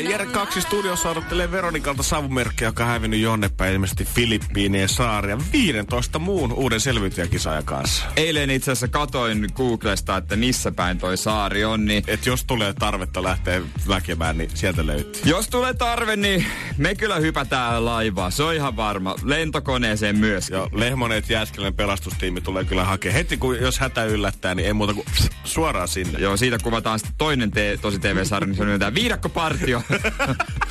Jere kaksi studiossa odottelee Veronikalta savumerkkiä, joka on hävinnyt jonnepäin ilmeisesti Filippiinien saaria 15 muun uuden selviytyjäkisaajan kanssa. Eilen itse asiassa katoin Googlesta, että missä päin toi saari on, niin... Et jos tulee tarvetta lähteä väkemään, niin sieltä löytyy. Jos tulee tarve, niin me kyllä hypätään laivaa. Se on ihan varma. Lentokoneeseen myös. Joo, Lehmoneet Jääskelän pelastustiimi tulee kyllä hakemaan. Heti kun jos hätä yllättää, niin ei muuta kuin suoraan sinne. Joo, siitä kuvataan sitten toinen te- tosi TV-sarja, niin se on Viidakkopartio.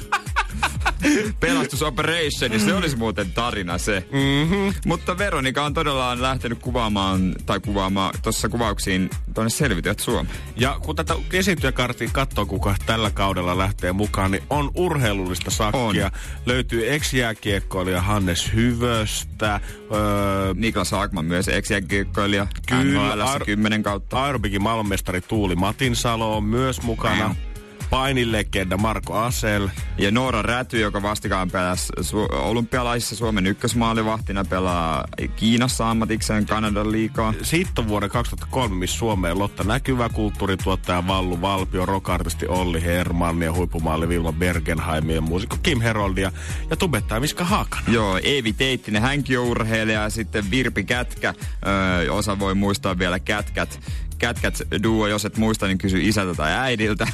Pelastusoperation, se olisi muuten tarina se. Mm-hmm. Mutta Veronika on todella lähtenyt kuvaamaan, tai kuvaamaan tuossa kuvauksiin tuonne Selvityöt Suomeen. Ja kun tätä esiintyjäkarttia katsoo, kuka tällä kaudella lähtee mukaan, niin on urheilullista sakkia. On. Löytyy ex-jääkiekkoilija Hannes Hyvöstä. Öö, Niklas Haakman myös ex Kyllä, Ar- 10 kautta. Aerobikin maailmanmestari Tuuli Matinsalo on myös mukana. Mm. Painilegenda Marko Asel. Ja Noora Räty, joka vastikaan pelasi su- olympialaisissa Suomen ykkösmaalivahtina, pelaa Kiinassa ammatikseen Kanadan liikaa. Siitä on vuoden 2003, missä Suomeen Lotta näkyvä kulttuurituottaja Vallu Valpio, rokartisti Olli Hermanni ja huippumaali Vilma Bergenheim ja muusikko Kim Heroldia ja tubettaja Miska Haakana. Joo, Eevi Teittinen, hänkin on urheilija ja sitten Virpi Kätkä, öö, osa voi muistaa vielä Kätkät. Kätkät duo, jos et muista, niin kysy isältä tai äidiltä.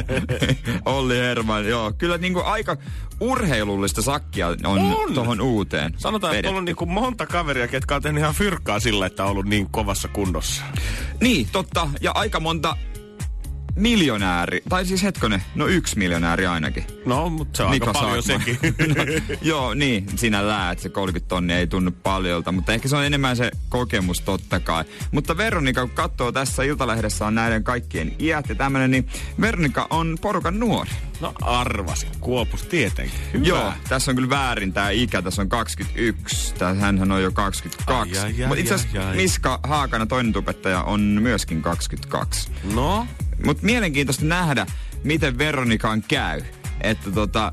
Olli Herman, joo. Kyllä niinku aika urheilullista sakkia on, On. tohon uuteen. Sanotaan, että vedetty. on niinku monta kaveria, ketkä on tehnyt ihan fyrkkaa sillä, että on ollut niin kovassa kunnossa. Niin, totta. Ja aika monta miljonääri, tai siis hetkonen, no yksi miljonääri ainakin. No, mutta se on Niklas aika paljon sekin. no, joo, niin, sinällään, että se 30 tonnia ei tunnu paljolta, mutta ehkä se on enemmän se kokemus totta kai. Mutta Veronika, kun katsoo tässä Iltalehdessä on näiden kaikkien iät ja tämmönen, niin Veronika on porukan nuori. No arvasin. Kuopus tietenkin. Hyvä. Joo, tässä on kyllä väärin tämä ikä, tässä on 21, tää, hänhän on jo 22. Ai, ai, ai, Mutta itse asiassa. Miska Haakana, toinen tubettaja, on myöskin 22. No, Mutta mielenkiintoista nähdä, miten Veronikaan käy. Että tota,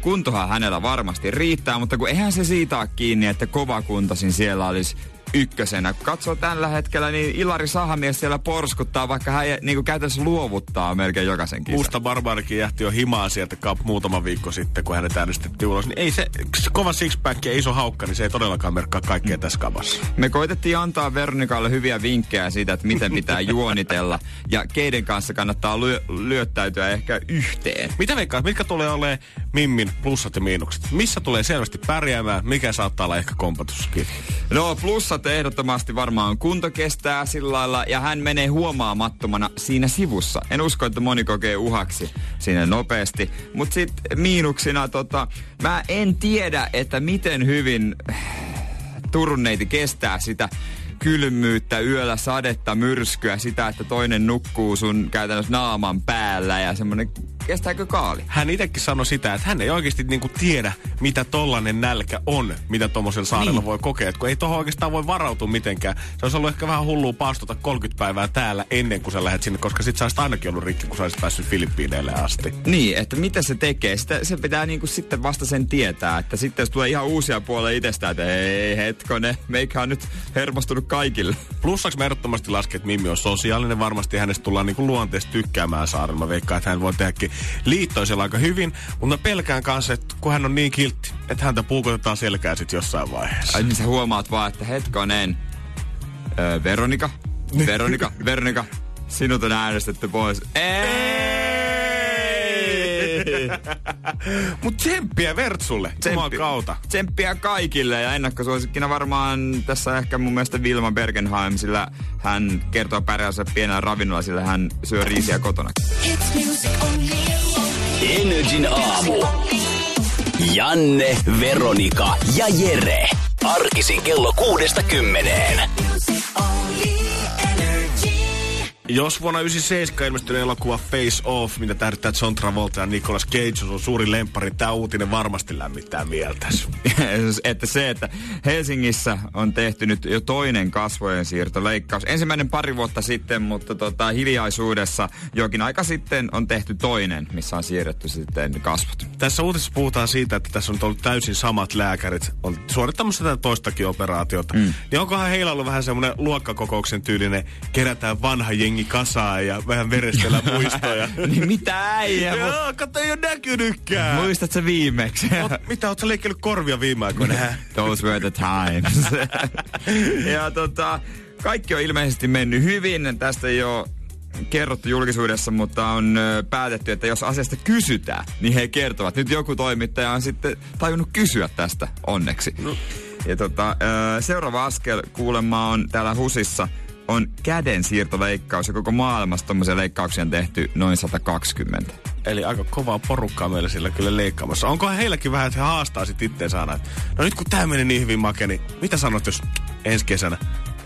kuntohan hänellä varmasti riittää, mutta kun eihän se siitä ole kiinni, että kovakuntoisin siellä olisi ykkösenä. Kun katsoo tällä hetkellä, niin Ilari Sahamies siellä porskuttaa, vaikka hän niin kuin käytännössä luovuttaa melkein jokaisen kisan. Musta Barbarikin jähti jo himaa sieltä kap muutama viikko sitten, kun hänet äänestettiin ulos. Niin ei se, se kova sixpack ja iso haukka, niin se ei todellakaan merkkaa kaikkea tässä kabassa. Me koitettiin antaa Veronikalle hyviä vinkkejä siitä, että miten pitää juonitella ja keiden kanssa kannattaa lyö, lyöttäytyä ehkä yhteen. Mitä veikkaat, mitkä tulee olemaan Mimmin plussat ja miinukset? Missä tulee selvästi pärjäämään, mikä saattaa olla ehkä kompatuskin? No plussat ehdottomasti varmaan kunto kestää sillä lailla ja hän menee huomaamattomana siinä sivussa. En usko, että moni kokee uhaksi siinä nopeasti. Mutta sitten miinuksina tota, mä en tiedä, että miten hyvin Turun neiti kestää sitä kylmyyttä, yöllä sadetta, myrskyä, sitä, että toinen nukkuu sun käytännössä naaman päällä ja semmonen, kestääkö kaali? Hän itsekin sanoi sitä, että hän ei oikeasti niinku tiedä, mitä tollanen nälkä on, mitä tuommoisella saarella Niin. voi kokea. Et kun ei tuohon oikeastaan voi varautua mitenkään. Se olisi ollut ehkä vähän hullua paastota 30 päivää täällä ennen kuin sä lähdet sinne, koska sit sä olisit ainakin ollut rikki, kun sä olisit päässyt Filippiineille asti. Niin, että mitä se tekee. Sitä, se pitää niinku sitten vasta sen tietää, että sitten jos tulee ihan uusia puolia itsestään, että ei hetkone, meikä on nyt hermostunut kaikille. Plussaksi mä ehdottomasti lasken, että Mimmi on sosiaalinen. Varmasti hänestä tullaan niinku luonteesta tykkäämään saarella. Mä veikkaan, että hän voi tehdäkin liittoisella aika hyvin. Mutta pelkään kanssa, että kun hän on niin kiltti, että häntä puukotetaan selkää sit jossain vaiheessa. Ai niin sä huomaat vaan, että hetkonen, öö, Veronika, Veronika, Veronika, sinut on äänestetty pois. Ei! Mut tsemppiä Vertsulle, Jumalan kautta. Tsemppiä kaikille ja ennakkosuosikkina varmaan tässä ehkä mun mielestä Vilma Bergenheim, sillä hän kertoo pärjäänsä pienellä ravinnolla, sillä hän syö riisiä kotona. Energin aamu. Janne, Veronika ja Jere. Arkisin kello kuudesta kymmeneen. Jos vuonna 97 ilmestyneen elokuva Face Off, mitä tähdentää John Travolta ja Nicolas Cage on suuri lemppari, tämä uutinen varmasti lämmittää mieltäsi. että se, että Helsingissä on tehty nyt jo toinen kasvojen siirtoleikkaus. Ensimmäinen pari vuotta sitten, mutta tota, hiljaisuudessa jokin aika sitten on tehty toinen, missä on siirretty sitten kasvot. Tässä uutisessa puhutaan siitä, että tässä on ollut täysin samat lääkärit, on suorittamassa tätä toistakin operaatiota. Mm. Niin onkohan heillä ollut vähän semmoinen luokkakokouksen tyylinen, kerätään vanha jengi jengi kasaa ja vähän verestellä muistoja. niin mitä äijä? Joo, kato ei ole näkynytkään. Muistat sä viimeksi? Oot, mitä, oot sä leikkellyt korvia viime aikoina? Those were the times. ja tota, kaikki on ilmeisesti mennyt hyvin. Tästä ei ole kerrottu julkisuudessa, mutta on päätetty, että jos asiasta kysytään, niin he kertovat. Nyt joku toimittaja on sitten tajunnut kysyä tästä onneksi. No. Ja tota, seuraava askel kuulemma on täällä HUSissa – on käden siirtoleikkaus ja koko maailmassa tommosia leikkauksia on tehty noin 120. Eli aika kovaa porukkaa meillä sillä kyllä leikkaamassa. Onko heilläkin vähän, että he haastaa sit itse saada, no nyt kun tää meni niin hyvin make, niin mitä sanot, jos ensi kesänä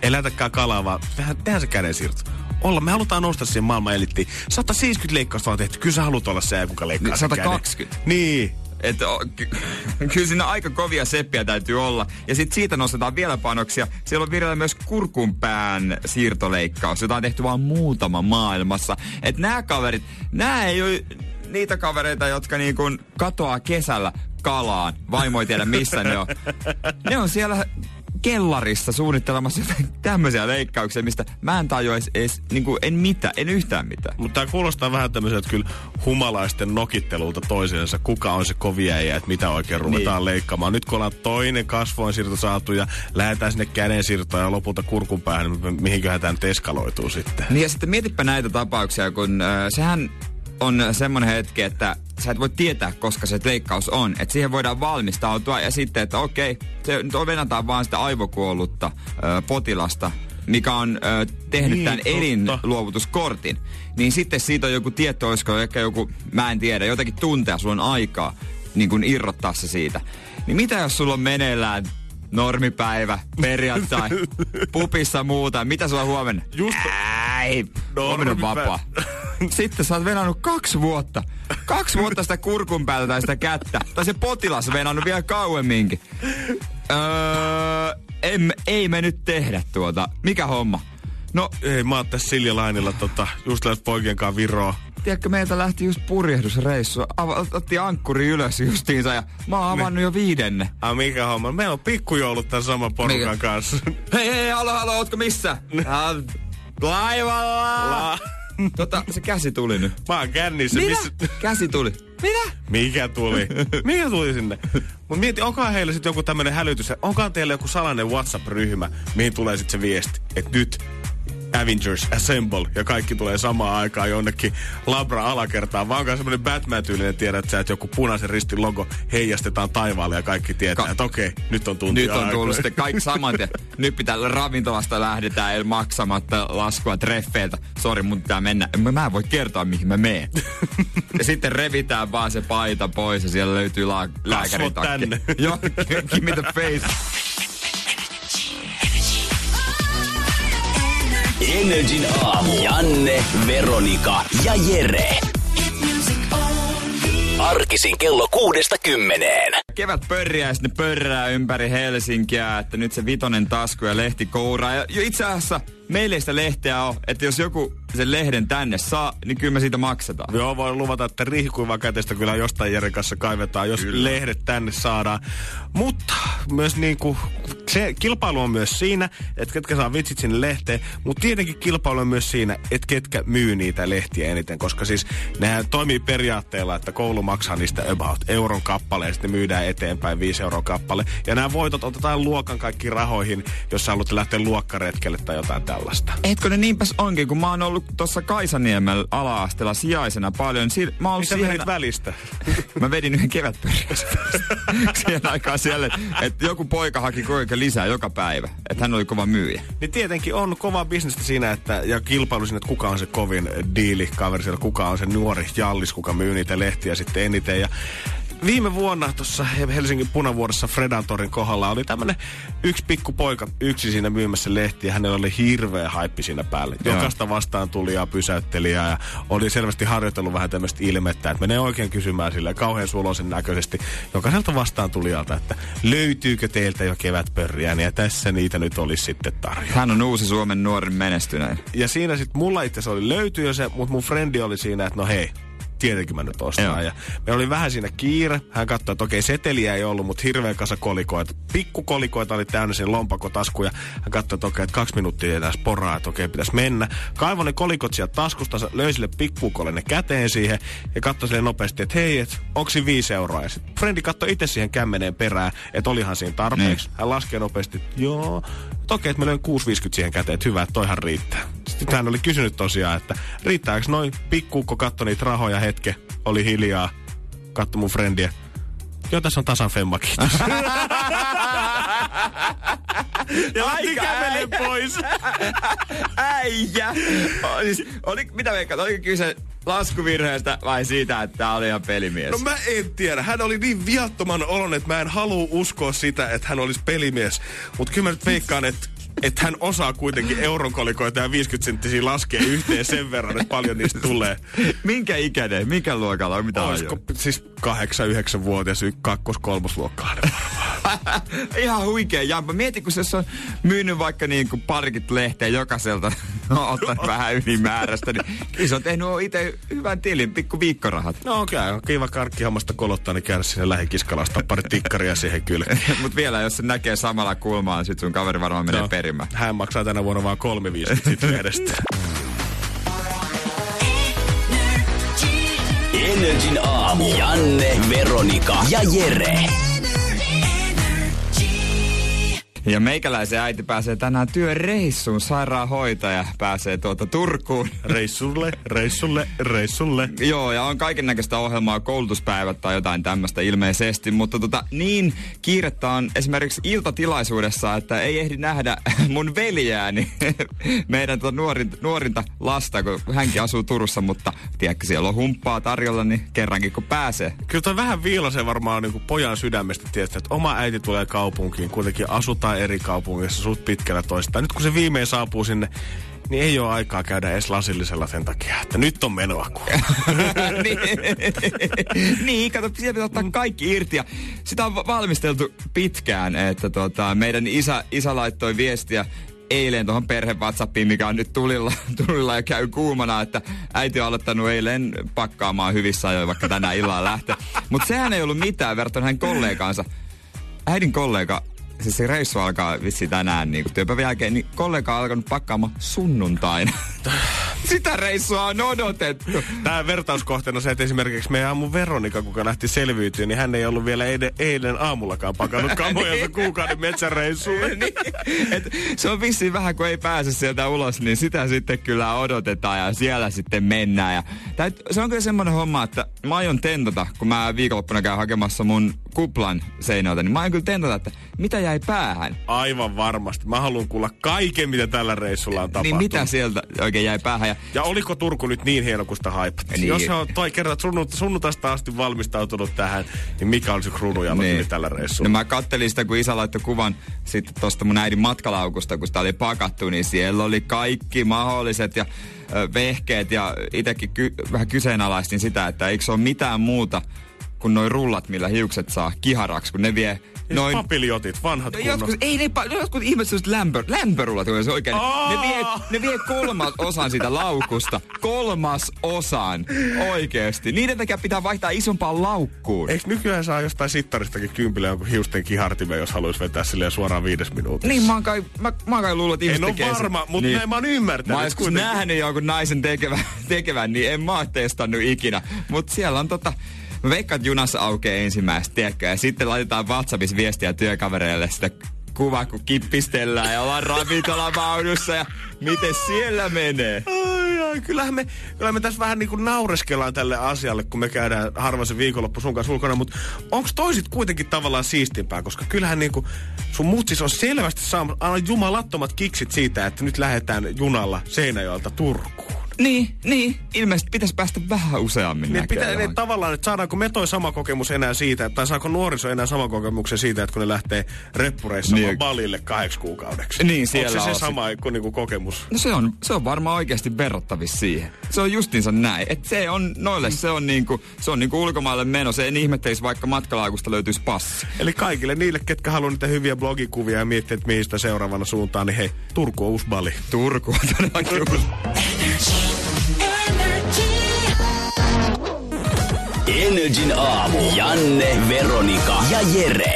ei lähetäkään kalaa, vaan tehdään, tehdään se käden siirto olla. Me halutaan nousta siihen maailman elittiin. 170 leikkausta on tehty. Kyllä sä haluat olla se, kuka leikkaa 120. Käden. Niin. Että ky- kyllä siinä aika kovia seppiä täytyy olla. Ja sitten siitä nostetaan vielä panoksia. Siellä on vireillä myös kurkunpään siirtoleikkaus, jota on tehty vain muutama maailmassa. Että nämä kaverit, nämä ei ole niitä kavereita, jotka niin kuin katoaa kesällä kalaan. Vaimo ei tiedä missä ne on. Ne on siellä kellarissa suunnittelemassa tämmöisiä leikkauksia, mistä mä en tajua edes, edes niin kuin, en mitään, en yhtään mitään. Mutta tämä kuulostaa vähän tämmöiseltä kyllä humalaisten nokittelulta toisiinsa, kuka on se kovia ja että mitä oikein ruvetaan niin. leikkaamaan. Nyt kun ollaan toinen kasvoinsiirto saatu ja lähdetään sinne kädensiirtoon ja lopulta kurkun päähän, niin mihinköhän tämä nyt eskaloituu sitten. Niin ja sitten mietipä näitä tapauksia, kun äh, sehän on semmoinen hetki, että sä et voi tietää, koska se leikkaus on. Että siihen voidaan valmistautua ja sitten, että okei, se nyt venataan vaan sitä aivokuollutta ö, potilasta, mikä on ö, tehnyt niin, tämän elinluovutuskortin. Niin sitten siitä on joku tieto, olisiko ehkä joku, mä en tiedä, jotakin tuntea, sulla on aikaa niin kuin irrottaa se siitä. Niin mitä jos sulla on meneillään normipäivä, perjantai, pupissa muuta, mitä sulla on huomenna? Just... Ei, huomenna on vapaa. Sitten sä oot venannut kaksi vuotta. Kaksi vuotta sitä kurkun päältä tai sitä kättä. Tai se potilas venannut vielä kauemminkin. Öö, em, ei me nyt tehdä tuota. Mikä homma? No, ei, mä oon tässä Silja Lainilla tota, just lähes poikien kanssa Viroa. Tiedätkö, meiltä lähti just purjehdusreissu. Otti ankkuri ylös justiinsa ja mä oon avannut jo viidenne. Ah, mikä homma? Meillä on pikkujoulut tämän saman porukan mikä? kanssa. Hei, hei, halo, halo, ootko missä? Laivalla! La- tota, se käsi tuli nyt. Mä oon kännissä. Mitä? Missä... Käsi tuli. Mitä? Mikä tuli? Mikä tuli sinne? Mut mieti, onkohan heillä sitten joku tämmönen hälytys, onkohan teillä joku salainen WhatsApp-ryhmä, mihin tulee sitten se viesti, että nyt Avengers Assemble ja kaikki tulee samaan aikaan jonnekin labra alakertaan. Vaan onko semmoinen Batman-tyylinen tiedät että sä, että joku punaisen ristin logo heijastetaan taivaalle ja kaikki tietää, Ka- että okei, nyt on tunti Nyt on tullut sitten kaikki saman tien. Nyt pitää ravintolasta lähdetään maksamatta laskua treffeiltä. Sori, mun pitää mennä. Mä en voi kertoa, mihin mä meen. ja sitten revitään vaan se paita pois ja siellä löytyy la- lääkärin takki. tänne. Joo, give me the face. Energin aamu. Janne, Veronika ja Jere. Arkisin kello kuudesta kymmeneen. Kevät pörriä ja sitten pörrää ympäri Helsinkiä, että nyt se vitonen tasku ja lehti kouraa. Ja itse asiassa meillä ei sitä lehteä ole, että jos joku sen lehden tänne saa, niin kyllä me siitä maksetaan. Joo, voin luvata, että riihikuiva kätestä kyllä jostain Jeren kanssa kaivetaan, jos kyllä. lehdet tänne saadaan. Mutta myös niin kuin, se kilpailu on myös siinä, että ketkä saa vitsit sinne lehteen, mutta tietenkin kilpailu on myös siinä, että ketkä myy niitä lehtiä eniten, koska siis nehän toimii periaatteella, että koulu maksaa niistä about euron kappaleen, sitten myydään eteenpäin 5 euron kappale. Ja nämä voitot otetaan luokan kaikki rahoihin, jos sä haluat lähteä luokkaretkelle tai jotain tällaista. Etkö ne niinpäs onkin, kun mä oon ollut tuossa Kaisaniemellä ala-asteella sijaisena paljon. Si- mä Mitä siihen... välistä? mä vedin yhden kevätpörjässä siihen aikaan siellä, että joku poika haki lisää joka päivä. Että hän oli kova myyjä. Niin tietenkin on kova bisnestä siinä, että, ja kilpailu siinä, että kuka on se kovin diili kaveri siellä, kuka on se nuori jallis, kuka myy niitä lehtiä sitten eniten. Ja viime vuonna tuossa Helsingin punavuoressa Fredatorin kohdalla oli tämmönen yksi pikku poika yksi siinä myymässä lehtiä. Hänellä oli hirveä haippi siinä päällä. Joo. Jokaista vastaan tuli ja pysäytteli ja oli selvästi harjoitellut vähän tämmöistä ilmettä, että menee oikein kysymään sille kauhean suloisen näköisesti jokaiselta vastaan tulijalta, että löytyykö teiltä jo kevätpörriä, ja tässä niitä nyt olisi sitten tarjolla. Hän on uusi Suomen nuorin menestyneen. Ja siinä sitten mulla itse asiassa oli löyty jo se, mutta mun frendi oli siinä, että no hei, tietenkin mä nyt ostan. Joo. Ja me oli vähän siinä kiire. Hän katsoi, että okei, seteliä ei ollut, mutta hirveän kasa kolikoita. Pikkukolikoita oli täynnä siinä lompakotasku ja hän katsoi, että okei, että kaksi minuuttia ei tässä poraa, että okei, pitäisi mennä. Kaivoi ne kolikot sieltä taskusta, löi sille pikkuukolle ne käteen siihen ja katsoi sille nopeasti, että hei, että onko siinä viisi euroa. Ja sitten frendi katsoi itse siihen kämmeneen perään, että olihan siinä tarpeeksi. Hän laskee nopeasti, että joo, että okei, että mä löin 6,50 siihen käteen, että hyvä, että toihan riittää. Sitten hän oli kysynyt tosiaan, että riittääkö noin pikkuukko katto niitä rahoja hetke, oli hiljaa, katso mun frendiä. Joo, tässä on tasan femma, kiitos. ja lähti kävelee pois. Äijä! O, siis, oli, mitä veikkaat, oliko kyse laskuvirheestä vai siitä, että tää oli ihan pelimies? No mä en tiedä. Hän oli niin viattoman olon, että mä en halua uskoa sitä, että hän olisi pelimies. Mutta kyllä mä nyt veikkaan, että että hän osaa kuitenkin euronkolikoita ja 50 senttisiä laskea yhteen sen verran, että paljon niistä tulee. Minkä ikäinen? Minkä luokalla on? Mitä Olisiko ajoa? siis 8-9-vuotias y- kakkos-kolmosluokkainen varmaan. Ihan huikea jampa. Mieti, kun se on myynyt vaikka niin kuin parikit lehteä jokaiselta, no, ottanut vähän ylimääräistä, niin kyllä se on tehnyt itse hyvän tilin, pikku viikkorahat. No okei, okay, kiva karkkihammasta kolottaa, niin käydä sinne lähikiskalasta pari tikkaria siihen kylkeen. Mutta vielä, jos se näkee samalla kulmaa, sit sun kaveri varmaan menee No, perimään. Hän maksaa tänä vuonna vaan 3,50 siitä lehdestä. Energin aamu. Janne, Veronika ja Jere. Ja meikäläisen äiti pääsee tänään työreissuun. Sairaanhoitaja pääsee tuota Turkuun. Reissulle, reissulle, reissulle. Joo, ja on kaiken näköistä ohjelmaa, koulutuspäivät tai jotain tämmöistä ilmeisesti, mutta tota, niin kiirettä on esimerkiksi iltatilaisuudessa, että ei ehdi nähdä mun veljääni, meidän tota nuorinta, nuorinta lasta, kun hänkin asuu Turussa, mutta tiedätkö, siellä on humppaa tarjolla, niin kerrankin kun pääsee. Kyllä toi vähän viilasee varmaan niin pojan sydämestä, tietysti, että oma äiti tulee kaupunkiin, kuitenkin asutaan eri kaupungissa suht pitkällä toista. Nyt kun se viimein saapuu sinne, niin ei ole aikaa käydä edes lasillisella sen takia, että nyt on menoa niin, niin, kato, siellä pitää ottaa kaikki irti. Ja sitä on va- valmisteltu pitkään, että tota, meidän isä, isä laittoi viestiä eilen tuohon perhe WhatsAppiin, mikä on nyt tulilla, tulilla ja käy kuumana, että äiti on aloittanut eilen pakkaamaan hyvissä ajoin, vaikka tänään illalla lähtee. Mutta sehän ei ollut mitään verrattuna hänen kollegaansa. Äidin kollega, siis se reissu alkaa vissi tänään niin työpäivän jälkeen, niin kollega on alkanut pakkaamaan sunnuntaina. Sitä reissua on odotettu. Tämä vertauskohteena on se, että esimerkiksi meidän aamu Veronika, kuka lähti selviytyä, niin hän ei ollut vielä eilen, eilen aamullakaan pakannut kamoja kuukauden metsäreissuun. niin, et se on vissiin vähän, kun ei pääse sieltä ulos, niin sitä sitten kyllä odotetaan ja siellä sitten mennään. Ja, tää, se on kyllä semmoinen homma, että mä aion tentata, kun mä viikonloppuna käyn hakemassa mun kuplan seinältä, niin mä aion kyllä tentata, että mitä jäi päähän. Aivan varmasti. Mä haluan kuulla kaiken, mitä tällä reissulla on Niin tapahtunut. mitä sieltä oikein jäi päähän. Ja Ja oliko Turku nyt niin hieno kuin sitä haipattiin? Niin. Jos se on toi kerran sunnut, sunnuntaista asti valmistautunut tähän, niin mikä on se kruununjalo niin. tällä reissulla? No mä kattelin sitä, kun isä laittoi kuvan sitten tosta mun äidin matkalaukusta, kun sitä oli pakattu, niin siellä oli kaikki mahdolliset ja ö, vehkeet ja itekin ky- vähän kyseenalaistin sitä, että eikö se ole mitään muuta kuin noin rullat, millä hiukset saa kiharaksi, kun ne vie Noin... noin... Papiljotit, vanhat No jotkut, ei ne, pa- no jotkut ihmiset sellaiset lämpö, lämpörullat, kun se oikein. Ne vie, ne vie kolmas osan siitä laukusta. Kolmas osan. Oikeesti. Niiden takia pitää vaihtaa isompaan laukkuun. Eikö nykyään saa jostain sittaristakin kympillä jonkun hiusten kihartimen, jos haluaisi vetää silleen suoraan viides minuutissa? Niin, mä oon kai, mä, mä oon kai luullut, että ihmiset En ole sen. varma, mutta näin mä oon ymmärtänyt. Mä oon joskus nähnyt jonkun naisen tekevän, tekevän, niin en mä oo testannut ikinä. Mutta siellä on tota, että junassa aukeaa ensimmäistä, tiedätkö? Ja sitten laitetaan WhatsAppissa viestiä työkavereille sitä kuvaa, kun kippistellään ja ollaan ravintolamaudussa ja miten siellä menee. Ai, kyllähän me, kyllähän me tässä vähän niin kuin naureskellaan tälle asialle, kun me käydään harvoin se viikonloppu sun kanssa ulkona, mutta onko toisit kuitenkin tavallaan siistimpää, koska kyllähän niin kuin sun mutsis on selvästi saanut aivan jumalattomat kiksit siitä, että nyt lähdetään junalla Seinäjoelta Turkuun. Niin, niin. Ilmeisesti pitäisi päästä vähän useammin Niin pitää, näkemään. niin tavallaan, että saadaanko me toi sama kokemus enää siitä, tai saako nuoriso enää sama kokemuksen siitä, että kun ne lähtee reppureissamaan Niin. Balille kahdeksi kuukaudeksi. Niin, siellä Onko se on se sama kuin niinku kokemus? No se on, se on varmaan oikeasti verrattavissa siihen. Se on justiinsa näin. Et se on, noille se on niinku, se on niinku ulkomaille meno. Se en ihmettelisi, vaikka matkalaakusta löytyisi passi. Eli kaikille niille, ketkä haluaa niitä hyviä blogikuvia ja miettiä, että mihin sitä seuraavana suuntaan, niin hei, Turku on uusi Bali. Turku on todellakin uusi. Energin aamu. Janne, Veronika ja Jere.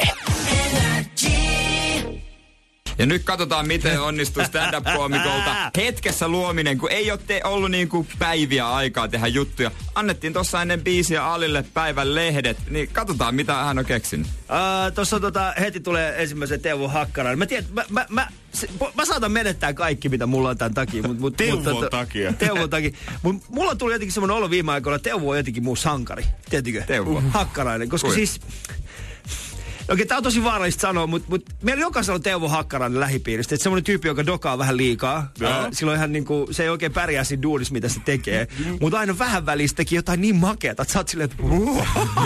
Ja nyt katsotaan, miten onnistuu stand-up-koomikolta hetkessä luominen, kun ei ole te ollut niin kuin päiviä aikaa tehdä juttuja. Annettiin tuossa ennen biisiä Alille päivän lehdet, niin katsotaan, mitä hän on keksinyt. Uh, Tuossa tota, heti tulee ensimmäisen Teuvo Hakkaran. Mä tiedän, mä, mä, mä, se, mä saatan menettää kaikki, mitä mulla on tämän takia. Mut, mut, Teuvon mut, takia. Teuvon takia. Mut mulla tuli jotenkin semmoinen olo viime aikoina, että Teuvo on jotenkin mun sankari. Tiedätkö? Teuvo. Hakkarainen. Koska Kui? siis... Okei, tää on tosi vaarallista sanoa, mutta mut meillä jokaisella on Teuvo Hakkarainen lähipiiristä. Että semmoinen tyyppi, joka dokaa vähän liikaa. Ää, silloin ihan niinku, se ei oikein pärjää siinä duunissa, mitä se tekee. Mutta aina vähän välissä teki jotain niin makeata, että sä oot silleen, että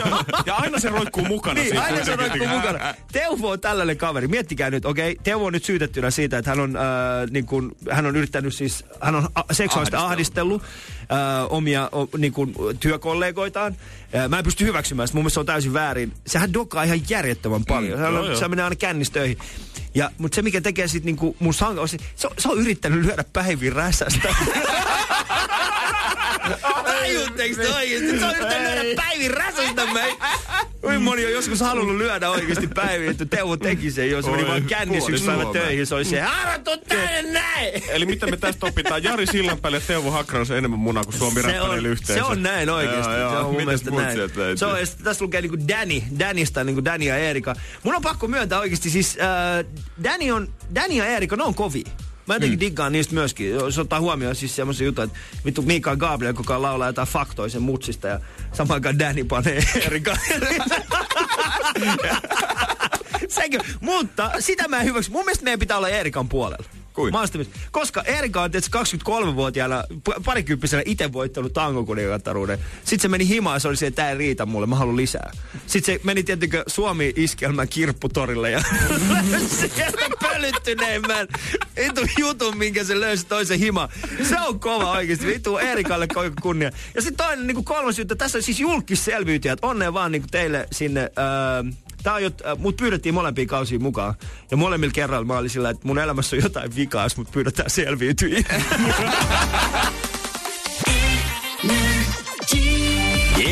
Ja, ja aina se roikkuu mukana niin, aina se roikkuu mukana. Teuvo on tällainen kaveri. Miettikää nyt, okei, okay, Teuvo on nyt syytettynä siitä, että hän on, äh, niin kuin, hän on yrittänyt siis, hän on a- seksuaalisesti ahdistellut äh, omia o, niin kuin, työkollegoitaan. Mä en pysty hyväksymään sitä, mun mielestä se on täysin väärin. Sehän dokaa ihan järjettömän paljon. Mm, joo, se menee aina kännistöihin. Ja, mutta se, mikä tekee sit niinku mun sanka, on se, se, on, se on yrittänyt lyödä päivin räsästä. Tajutteko te oikeesti? Se on yrittänyt lyödä päivin räsästä mei. Oi moni on joskus halunnut lyödä oikeesti päivin, että Teuvo teki sen, jos meni vaan kännis yksi päivä töihin. Se oli se, tuu tänne näin! Eli mitä me tästä opitaan? Jari Sillanpäälle ja Teuvo Hakkarainen on enemmän munaa kuin Suomi Räppäneillä yhteensä. se on näin oikeesti. Joo, joo. Se on mun mielestä näin. Se on, tässä lukee niinku Danny, Danista niinku Danny ja Erika. Mun on pakko myöntää oikeesti siis, äh, Danny, on, Danny ja Erika, ne on kovia. Mä jotenkin mm. diggaan niistä myöskin. Jos ottaa huomioon siis semmoisia juttuja, että vittu Mikael Gabriel, koko ajan laulaa jotain faktoja sen mutsista ja samaan aikaan Danny panee Erika. Sekin, mutta sitä mä en hyväksy. Mun mielestä meidän pitää olla Erikan puolella. Kuin? Koska Erika on tietysti 23-vuotiaana p- parikymppisenä itse voittanut tangokuningattaruuden. Sitten se meni himaan ja se oli se, että tää ei riitä mulle, mä haluan lisää. Sitten se meni tietenkin Suomi-iskelmän kirpputorille ja pölyttyneimmän vitu jutun, minkä se löysi toisen hima. Se on kova oikeesti. Vitu Erikalle koko kunnia. Ja sitten toinen niin kolmas juttu, tässä on siis julkisselvyytyjät. Onnea vaan niin teille sinne. Öö, Tää jot, äh, mut pyydettiin molempiin kausiin mukaan. Ja molemmilla kerralla mä olin sillä, että mun elämässä on jotain vikaa, jos mut pyydetään selviytyjiin.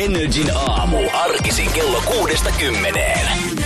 Energin aamu. Arkisin kello kuudesta kymmeneen.